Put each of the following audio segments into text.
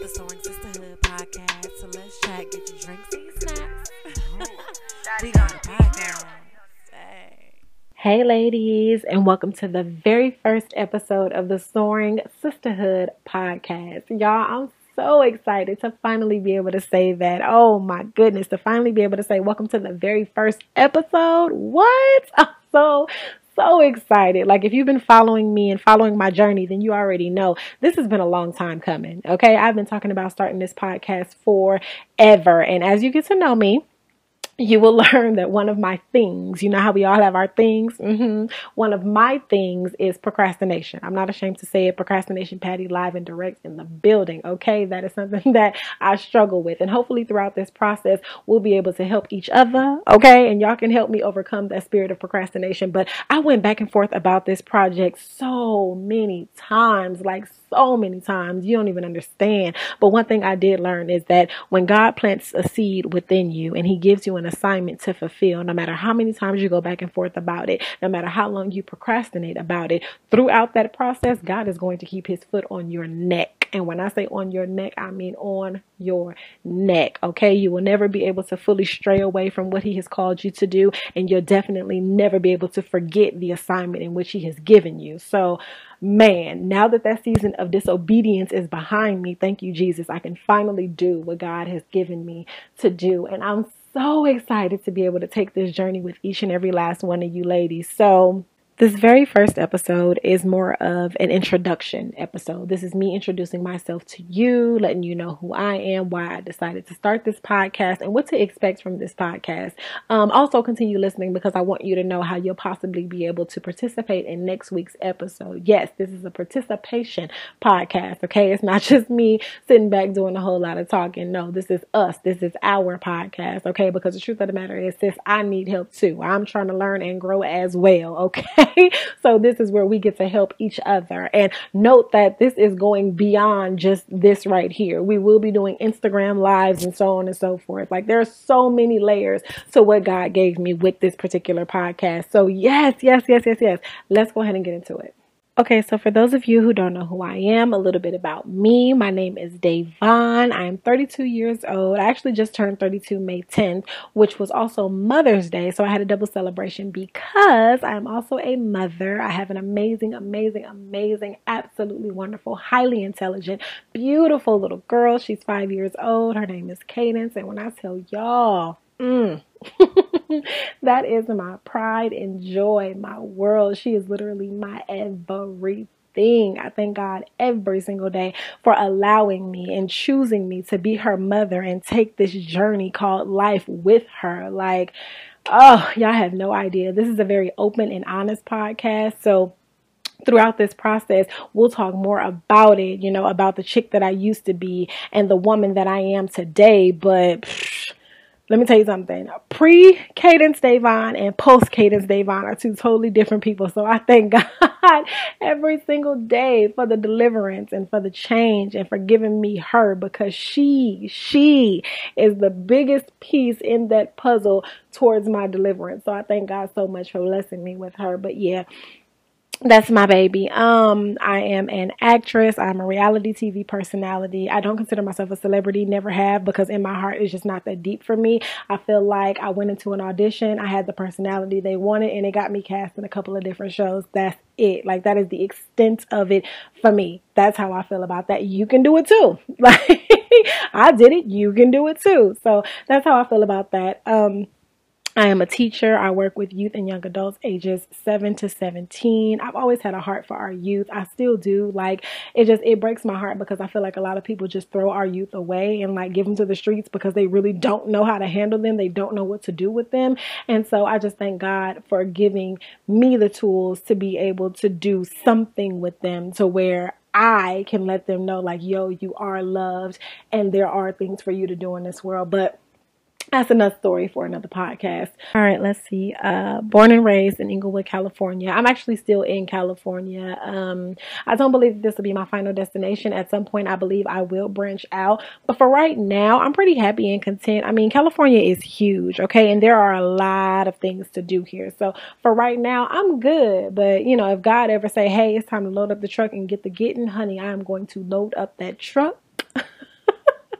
the Soaring Sisterhood podcast. So let's chat, get your drinks and snacks. we got a podcast. Hey. Hey, ladies, and welcome to the very first episode of the Soaring Sisterhood podcast. Y'all, I'm so excited to finally be able to say that. Oh my goodness, to finally be able to say, Welcome to the very first episode. What? I'm so, so excited. Like, if you've been following me and following my journey, then you already know this has been a long time coming. Okay. I've been talking about starting this podcast forever. And as you get to know me, you will learn that one of my things, you know how we all have our things? Mm-hmm. One of my things is procrastination. I'm not ashamed to say it. Procrastination, Patty, live and direct in the building. Okay. That is something that I struggle with. And hopefully throughout this process, we'll be able to help each other. Okay. And y'all can help me overcome that spirit of procrastination. But I went back and forth about this project so many times, like so many times. You don't even understand. But one thing I did learn is that when God plants a seed within you and he gives you an assignment to fulfill, no matter how many times you go back and forth about it, no matter how long you procrastinate about it, throughout that process, God is going to keep his foot on your neck. And when I say on your neck, I mean on your neck. Okay. You will never be able to fully stray away from what he has called you to do. And you'll definitely never be able to forget the assignment in which he has given you. So, man, now that that season of disobedience is behind me, thank you, Jesus, I can finally do what God has given me to do. And I'm so excited to be able to take this journey with each and every last one of you ladies. So, this very first episode is more of an introduction episode. This is me introducing myself to you, letting you know who I am, why I decided to start this podcast, and what to expect from this podcast. Um, also, continue listening because I want you to know how you'll possibly be able to participate in next week's episode. Yes, this is a participation podcast, okay? It's not just me sitting back doing a whole lot of talking. No, this is us. This is our podcast, okay? Because the truth of the matter is, sis, I need help too. I'm trying to learn and grow as well, okay? so this is where we get to help each other. And note that this is going beyond just this right here. We will be doing Instagram lives and so on and so forth. Like there are so many layers to what God gave me with this particular podcast. So yes, yes, yes, yes, yes. Let's go ahead and get into it. Okay, so for those of you who don't know who I am, a little bit about me. My name is Davon. I am 32 years old. I actually just turned 32 May 10th, which was also Mother's Day. So I had a double celebration because I am also a mother. I have an amazing, amazing, amazing, absolutely wonderful, highly intelligent, beautiful little girl. She's five years old. Her name is Cadence. And when I tell y'all, mm, that is my pride and joy, my world. She is literally my everything. I thank God every single day for allowing me and choosing me to be her mother and take this journey called life with her. Like, oh, y'all have no idea. This is a very open and honest podcast. So, throughout this process, we'll talk more about it, you know, about the chick that I used to be and the woman that I am today. But let me tell you something. Pre Cadence Davon and post Cadence Davon are two totally different people. So I thank God every single day for the deliverance and for the change and for giving me her because she, she is the biggest piece in that puzzle towards my deliverance. So I thank God so much for blessing me with her. But yeah, that's my baby. Um, I am an actress. I'm a reality TV personality. I don't consider myself a celebrity, never have, because in my heart it's just not that deep for me. I feel like I went into an audition, I had the personality they wanted, and it got me cast in a couple of different shows. That's it. Like that is the extent of it for me. That's how I feel about that. You can do it too. Like I did it, you can do it too. So that's how I feel about that. Um I am a teacher. I work with youth and young adults ages 7 to 17. I've always had a heart for our youth. I still do. Like it just it breaks my heart because I feel like a lot of people just throw our youth away and like give them to the streets because they really don't know how to handle them. They don't know what to do with them. And so I just thank God for giving me the tools to be able to do something with them to where I can let them know like yo, you are loved and there are things for you to do in this world. But that's another story for another podcast. All right, let's see. Uh, born and raised in Inglewood, California. I'm actually still in California. Um, I don't believe this will be my final destination. At some point, I believe I will branch out. But for right now, I'm pretty happy and content. I mean, California is huge, okay? And there are a lot of things to do here. So for right now, I'm good. But, you know, if God ever say, hey, it's time to load up the truck and get the getting, honey, I am going to load up that truck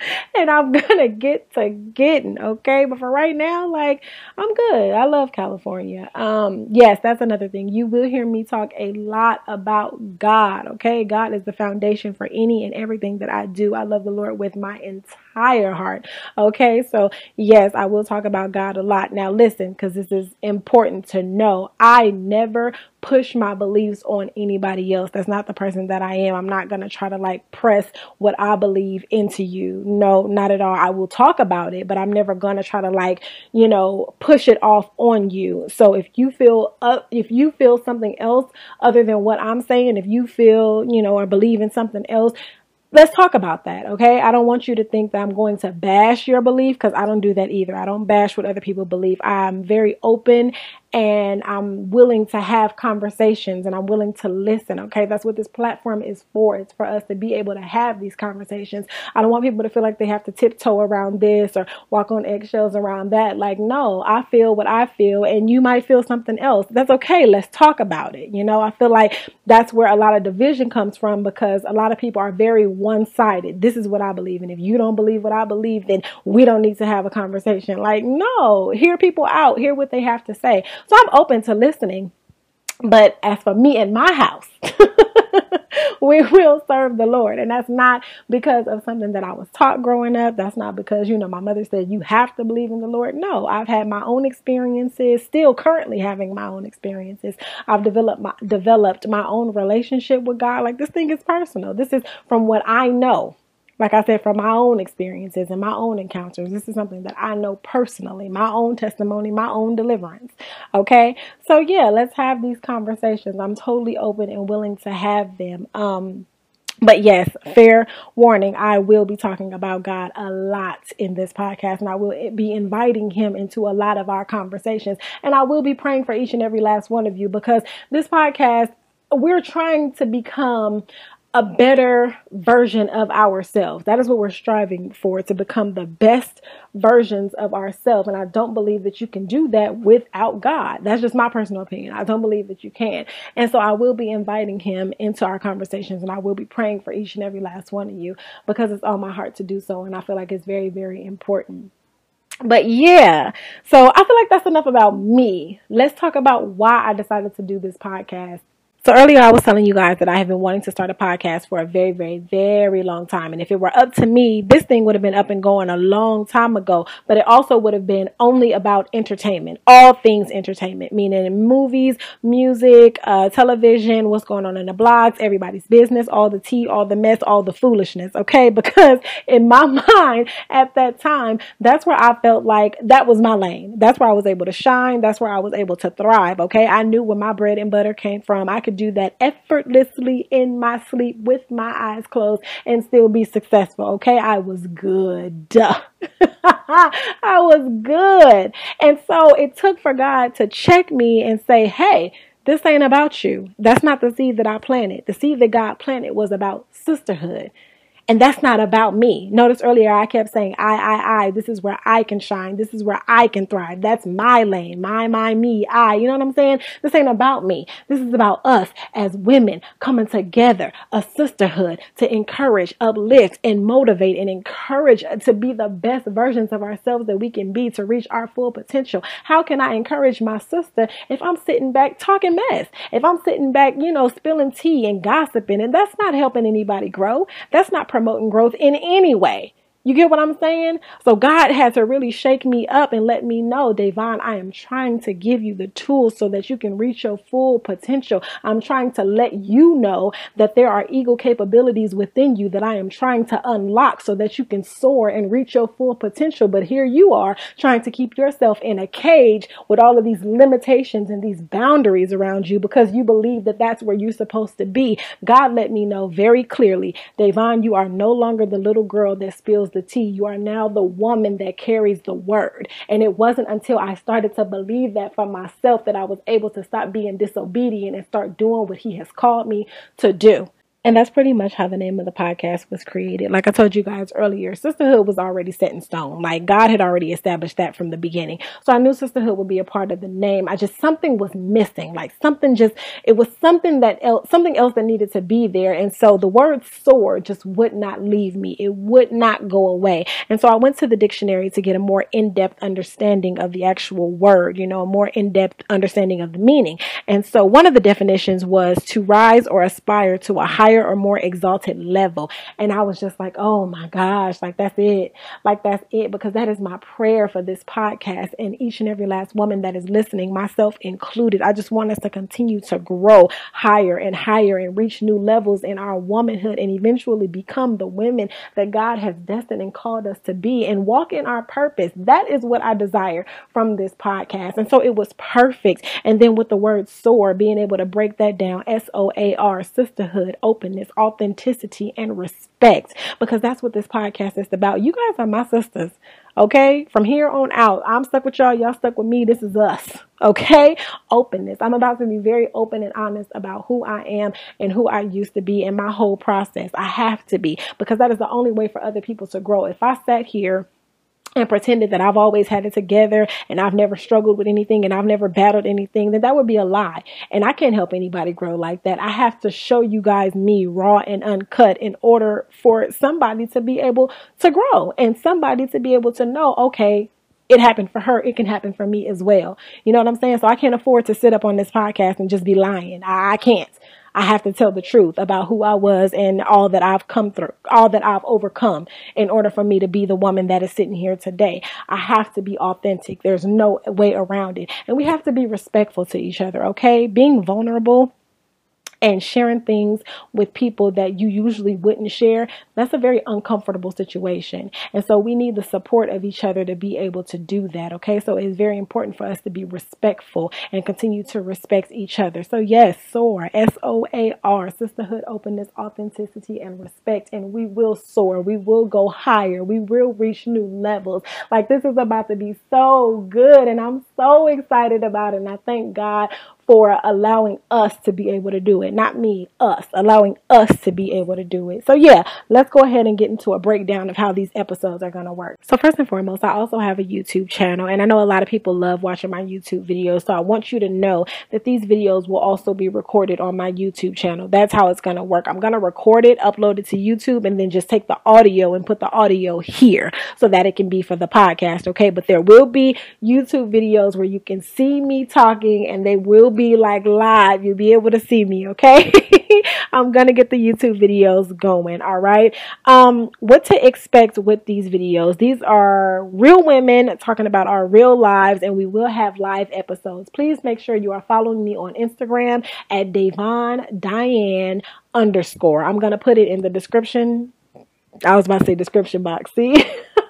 and I'm gonna get to getting, okay? But for right now, like I'm good. I love California. Um, yes, that's another thing. You will hear me talk a lot about God, okay? God is the foundation for any and everything that I do. I love the Lord with my entire heart. Okay, so yes, I will talk about God a lot. Now listen, because this is important to know. I never push my beliefs on anybody else. That's not the person that I am. I'm not going to try to like press what I believe into you. No, not at all. I will talk about it, but I'm never going to try to like, you know, push it off on you. So if you feel uh, if you feel something else other than what I'm saying, if you feel, you know, or believe in something else, let's talk about that, okay? I don't want you to think that I'm going to bash your belief because I don't do that either. I don't bash what other people believe. I'm very open and I'm willing to have conversations and I'm willing to listen. Okay, that's what this platform is for. It's for us to be able to have these conversations. I don't want people to feel like they have to tiptoe around this or walk on eggshells around that. Like, no, I feel what I feel, and you might feel something else. That's okay. Let's talk about it. You know, I feel like that's where a lot of division comes from because a lot of people are very one sided. This is what I believe, and if you don't believe what I believe, then we don't need to have a conversation. Like, no, hear people out, hear what they have to say. So I'm open to listening. But as for me and my house, we will serve the Lord. And that's not because of something that I was taught growing up. That's not because, you know, my mother said you have to believe in the Lord. No, I've had my own experiences, still currently having my own experiences. I've developed my developed my own relationship with God. Like this thing is personal. This is from what I know like I said, from my own experiences and my own encounters, this is something that I know personally, my own testimony, my own deliverance. Okay. So yeah, let's have these conversations. I'm totally open and willing to have them. Um, but yes, fair warning, I will be talking about God a lot in this podcast and I will be inviting him into a lot of our conversations. And I will be praying for each and every last one of you because this podcast, we're trying to become a better version of ourselves. That is what we're striving for to become the best versions of ourselves. And I don't believe that you can do that without God. That's just my personal opinion. I don't believe that you can. And so I will be inviting him into our conversations and I will be praying for each and every last one of you because it's on my heart to do so. And I feel like it's very, very important. But yeah, so I feel like that's enough about me. Let's talk about why I decided to do this podcast so earlier I was telling you guys that I have been wanting to start a podcast for a very, very, very long time. And if it were up to me, this thing would have been up and going a long time ago. But it also would have been only about entertainment, all things entertainment, meaning movies, music, uh, television, what's going on in the blogs, everybody's business, all the tea, all the mess, all the foolishness. Okay. Because in my mind at that time, that's where I felt like that was my lane. That's where I was able to shine. That's where I was able to thrive. Okay. I knew where my bread and butter came from. I could do that effortlessly in my sleep with my eyes closed and still be successful. Okay. I was good. I was good. And so it took for God to check me and say, Hey, this ain't about you. That's not the seed that I planted. The seed that God planted was about sisterhood. And that's not about me. Notice earlier I kept saying, I, I, I, this is where I can shine. This is where I can thrive. That's my lane. My, my, me, I. You know what I'm saying? This ain't about me. This is about us as women coming together, a sisterhood to encourage, uplift, and motivate and encourage to be the best versions of ourselves that we can be to reach our full potential. How can I encourage my sister if I'm sitting back talking mess? If I'm sitting back, you know, spilling tea and gossiping, and that's not helping anybody grow. That's not promoting growth in any way. You get what I'm saying? So God had to really shake me up and let me know, Devon, I am trying to give you the tools so that you can reach your full potential. I'm trying to let you know that there are eagle capabilities within you that I am trying to unlock so that you can soar and reach your full potential. But here you are trying to keep yourself in a cage with all of these limitations and these boundaries around you because you believe that that's where you're supposed to be. God let me know very clearly, Devon, you are no longer the little girl that spills the the tea. You are now the woman that carries the word. And it wasn't until I started to believe that for myself that I was able to stop being disobedient and start doing what he has called me to do. And that's pretty much how the name of the podcast was created. Like I told you guys earlier, sisterhood was already set in stone. Like God had already established that from the beginning. So I knew sisterhood would be a part of the name. I just, something was missing. Like something just, it was something that else, something else that needed to be there. And so the word soar just would not leave me. It would not go away. And so I went to the dictionary to get a more in-depth understanding of the actual word, you know, a more in-depth understanding of the meaning. And so one of the definitions was to rise or aspire to a higher higher or more exalted level. And I was just like, oh my gosh, like that's it. Like that's it because that is my prayer for this podcast and each and every last woman that is listening, myself included. I just want us to continue to grow higher and higher and reach new levels in our womanhood and eventually become the women that God has destined and called us to be and walk in our purpose. That is what I desire from this podcast. And so it was perfect. And then with the word soar, being able to break that down, S O A R, sisterhood, open openness, authenticity, and respect because that's what this podcast is about. You guys are my sisters. Okay, from here on out, I'm stuck with y'all. Y'all stuck with me. This is us. Okay, openness. I'm about to be very open and honest about who I am and who I used to be in my whole process. I have to be because that is the only way for other people to grow. If I sat here and pretended that I've always had it together and I've never struggled with anything and I've never battled anything, then that would be a lie. And I can't help anybody grow like that. I have to show you guys me raw and uncut in order for somebody to be able to grow and somebody to be able to know, okay, it happened for her, it can happen for me as well. You know what I'm saying? So I can't afford to sit up on this podcast and just be lying. I, I can't. I have to tell the truth about who I was and all that I've come through, all that I've overcome in order for me to be the woman that is sitting here today. I have to be authentic. There's no way around it. And we have to be respectful to each other, okay? Being vulnerable and sharing things with people that you usually wouldn't share, that's a very uncomfortable situation. And so we need the support of each other to be able to do that. Okay. So it's very important for us to be respectful and continue to respect each other. So, yes, SOAR, S O A R, sisterhood, openness, authenticity, and respect. And we will soar. We will go higher. We will reach new levels. Like this is about to be so good. And I'm so excited about it. And I thank God for allowing us to be able to do it. Not me, us, allowing us to be able to do it. So, yeah, let's go ahead and get into a breakdown of how these episodes are going to work. So, first and foremost, I also have a YouTube channel, and I know a lot of people love watching my YouTube videos. So, I want you to know that these videos will also be recorded on my YouTube channel. That's how it's going to work. I'm going to record it, upload it to YouTube, and then just take the audio and put the audio here so that it can be for the podcast. Okay. But there will be YouTube videos where you can see me talking, and they will be like live. You'll be able to see me, okay? I'm gonna get the YouTube videos going, all right? Um, what to expect with these videos. These are real women talking about our real lives, and we will have live episodes. Please make sure you are following me on Instagram at Davon Diane underscore. I'm gonna put it in the description. I was about to say description box. See?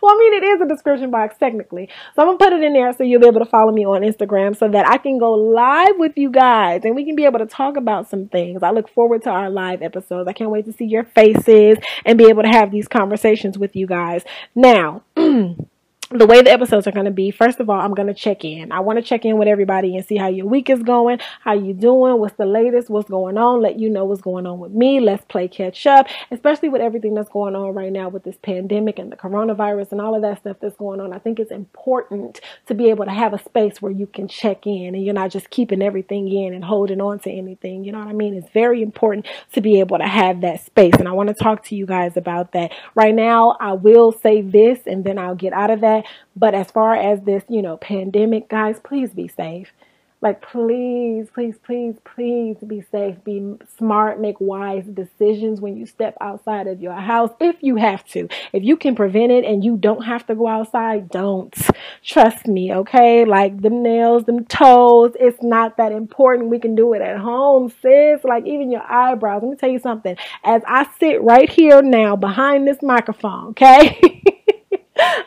well, I mean, it is a description box technically. So I'm to put it in there so you'll be able to follow me on Instagram so that I can go live with you guys and we can be able to talk about some things. I look forward to our live episodes. I can't wait to see your faces and be able to have these conversations with you guys. Now, the way the episodes are going to be first of all i'm going to check in. I want to check in with everybody and see how your week is going how you doing what's the latest what's going on let you know what's going on with me let's play catch up especially with everything that's going on right now with this pandemic and the coronavirus and all of that stuff that's going on. I think it's important to be able to have a space where you can check in and you're not just keeping everything in and holding on to anything you know what i mean? It's very important to be able to have that space and i want to talk to you guys about that. Right now i will say this and then i'll get out of that but as far as this, you know, pandemic, guys, please be safe. Like, please, please, please, please be safe. Be smart. Make wise decisions when you step outside of your house if you have to. If you can prevent it and you don't have to go outside, don't. Trust me, okay? Like, the nails, them toes, it's not that important. We can do it at home, sis. Like, even your eyebrows. Let me tell you something. As I sit right here now behind this microphone, okay?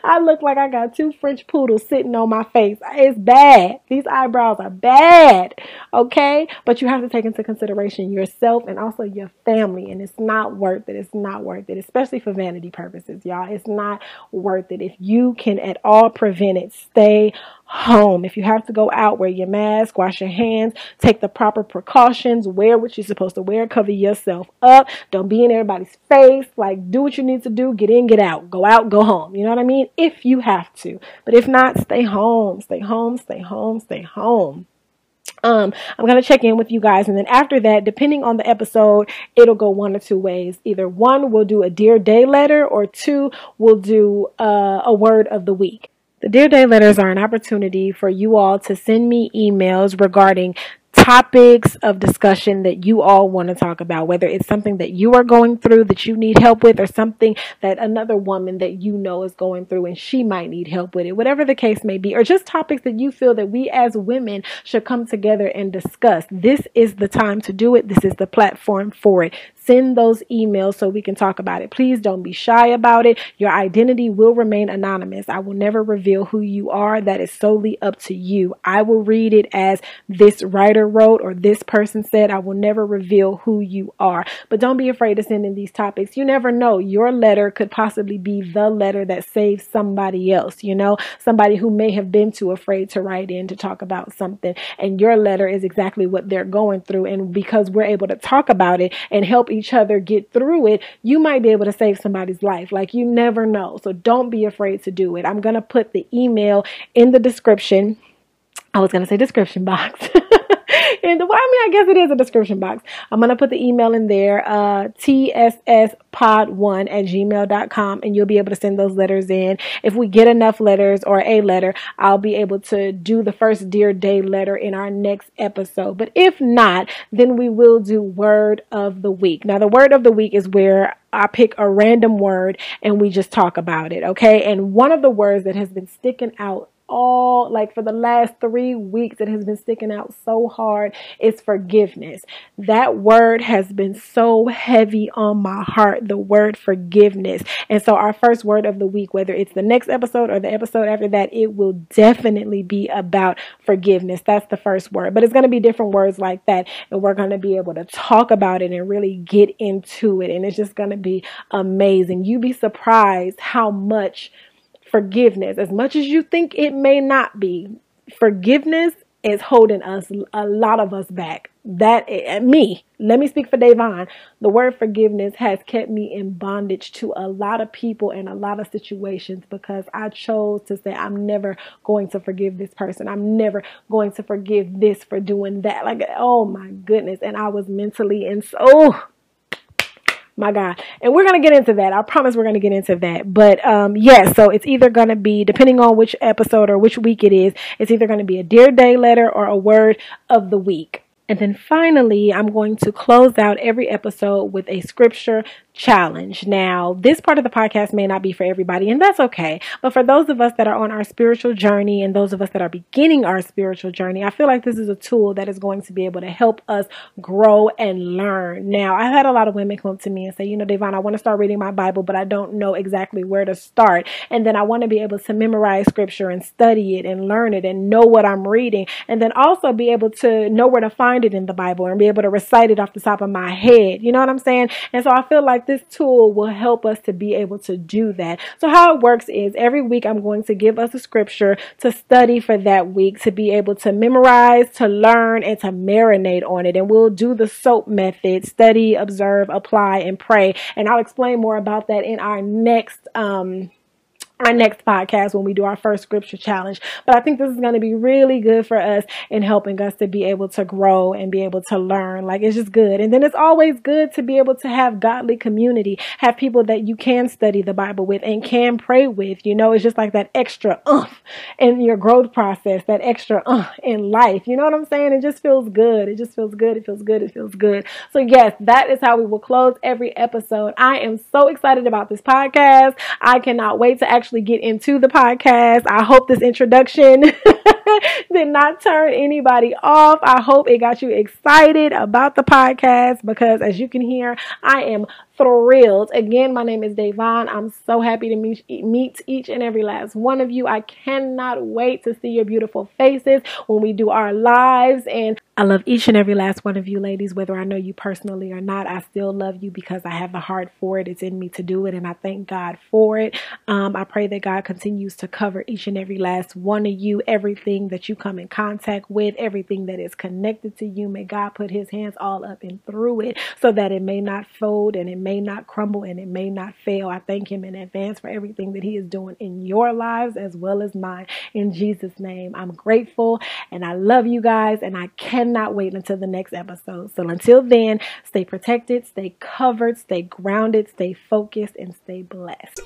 I look like I got two French poodles sitting on my face. It's bad. These eyebrows are bad. Okay? But you have to take into consideration yourself and also your family. And it's not worth it. It's not worth it, especially for vanity purposes, y'all. It's not worth it. If you can at all prevent it, stay home. If you have to go out, wear your mask, wash your hands, take the proper precautions, wear what you're supposed to wear, cover yourself up. Don't be in everybody's face. Like, do what you need to do, get in, get out, go out, go home. You know what I mean? If you have to. But if not, stay home, stay home, stay home, stay home. Um, I'm gonna check in with you guys, and then after that, depending on the episode, it'll go one or two ways. Either one, we'll do a Dear Day letter, or two, we'll do uh, a word of the week. The Dear Day letters are an opportunity for you all to send me emails regarding topics of discussion that you all want to talk about, whether it's something that you are going through that you need help with, or something that another woman that you know is going through and she might need help with it, whatever the case may be, or just topics that you feel that we as women should come together and discuss. This is the time to do it. This is the platform for it. Send those emails so we can talk about it. Please don't be shy about it. Your identity will remain anonymous. I will never reveal who you are. That is solely up to you. I will read it as this writer wrote or this person said. I will never reveal who you are. But don't be afraid to send in these topics. You never know. Your letter could possibly be the letter that saves somebody else, you know, somebody who may have been too afraid to write in to talk about something. And your letter is exactly what they're going through. And because we're able to talk about it and help each other get through it, you might be able to save somebody's life. Like you never know. So don't be afraid to do it. I'm going to put the email in the description. I was going to say description box. in the well, I mean, I guess it is a description box. I'm gonna put the email in there, uh tsspod1 at gmail.com, and you'll be able to send those letters in. If we get enough letters or a letter, I'll be able to do the first Dear Day letter in our next episode. But if not, then we will do word of the week. Now the word of the week is where I pick a random word and we just talk about it, okay? And one of the words that has been sticking out all like for the last three weeks it has been sticking out so hard is forgiveness. That word has been so heavy on my heart the word forgiveness. And so our first word of the week whether it's the next episode or the episode after that it will definitely be about forgiveness. That's the first word. But it's going to be different words like that and we're going to be able to talk about it and really get into it and it's just going to be amazing. You'd be surprised how much forgiveness, as much as you think it may not be, forgiveness is holding us, a lot of us back. That, eh, me, let me speak for Davon. The word forgiveness has kept me in bondage to a lot of people and a lot of situations because I chose to say, I'm never going to forgive this person. I'm never going to forgive this for doing that. Like, oh my goodness. And I was mentally and so, my God. And we're going to get into that. I promise we're going to get into that. But um, yes, so it's either going to be, depending on which episode or which week it is, it's either going to be a Dear Day letter or a word of the week. And then finally, I'm going to close out every episode with a scripture challenge. Now, this part of the podcast may not be for everybody, and that's okay. But for those of us that are on our spiritual journey and those of us that are beginning our spiritual journey, I feel like this is a tool that is going to be able to help us grow and learn. Now, I've had a lot of women come up to me and say, you know, Devon, I want to start reading my Bible, but I don't know exactly where to start. And then I want to be able to memorize scripture and study it and learn it and know what I'm reading. And then also be able to know where to find it in the Bible and be able to recite it off the top of my head. You know what I'm saying? And so I feel like this tool will help us to be able to do that. So how it works is every week I'm going to give us a scripture to study for that week to be able to memorize, to learn, and to marinate on it. And we'll do the SOAP method, study, observe, apply, and pray. And I'll explain more about that in our next um our next podcast when we do our first scripture challenge. But I think this is going to be really good for us in helping us to be able to grow and be able to learn. Like it's just good. And then it's always good to be able to have godly community, have people that you can study the Bible with and can pray with. You know, it's just like that extra umph in your growth process, that extra umph in life. You know what I'm saying? It just feels good. It just feels good. It feels good. It feels good. So yes, that is how we will close every episode. I am so excited about this podcast. I cannot wait to actually actually get into the podcast. I hope this introduction did not turn anybody off. I hope it got you excited about the podcast because as you can hear, I am thrilled. Again, my name is Davon. I'm so happy to meet, meet each and every last one of you. I cannot wait to see your beautiful faces when we do our lives. And I love each and every last one of you ladies, whether I know you personally or not. I still love you because I have the heart for it. It's in me to do it, and I thank God for it. Um, I pray that God continues to cover each and every last one of you, everything that you come in contact with, everything that is connected to you. May God put his hands all up and through it so that it may not fold and it may not crumble and it may not fail. I thank him in advance for everything that he is doing in your lives as well as mine. In Jesus' name, I'm grateful and I love you guys and I cannot wait until the next episode. So until then, stay protected, stay covered, stay grounded, stay focused, and stay blessed.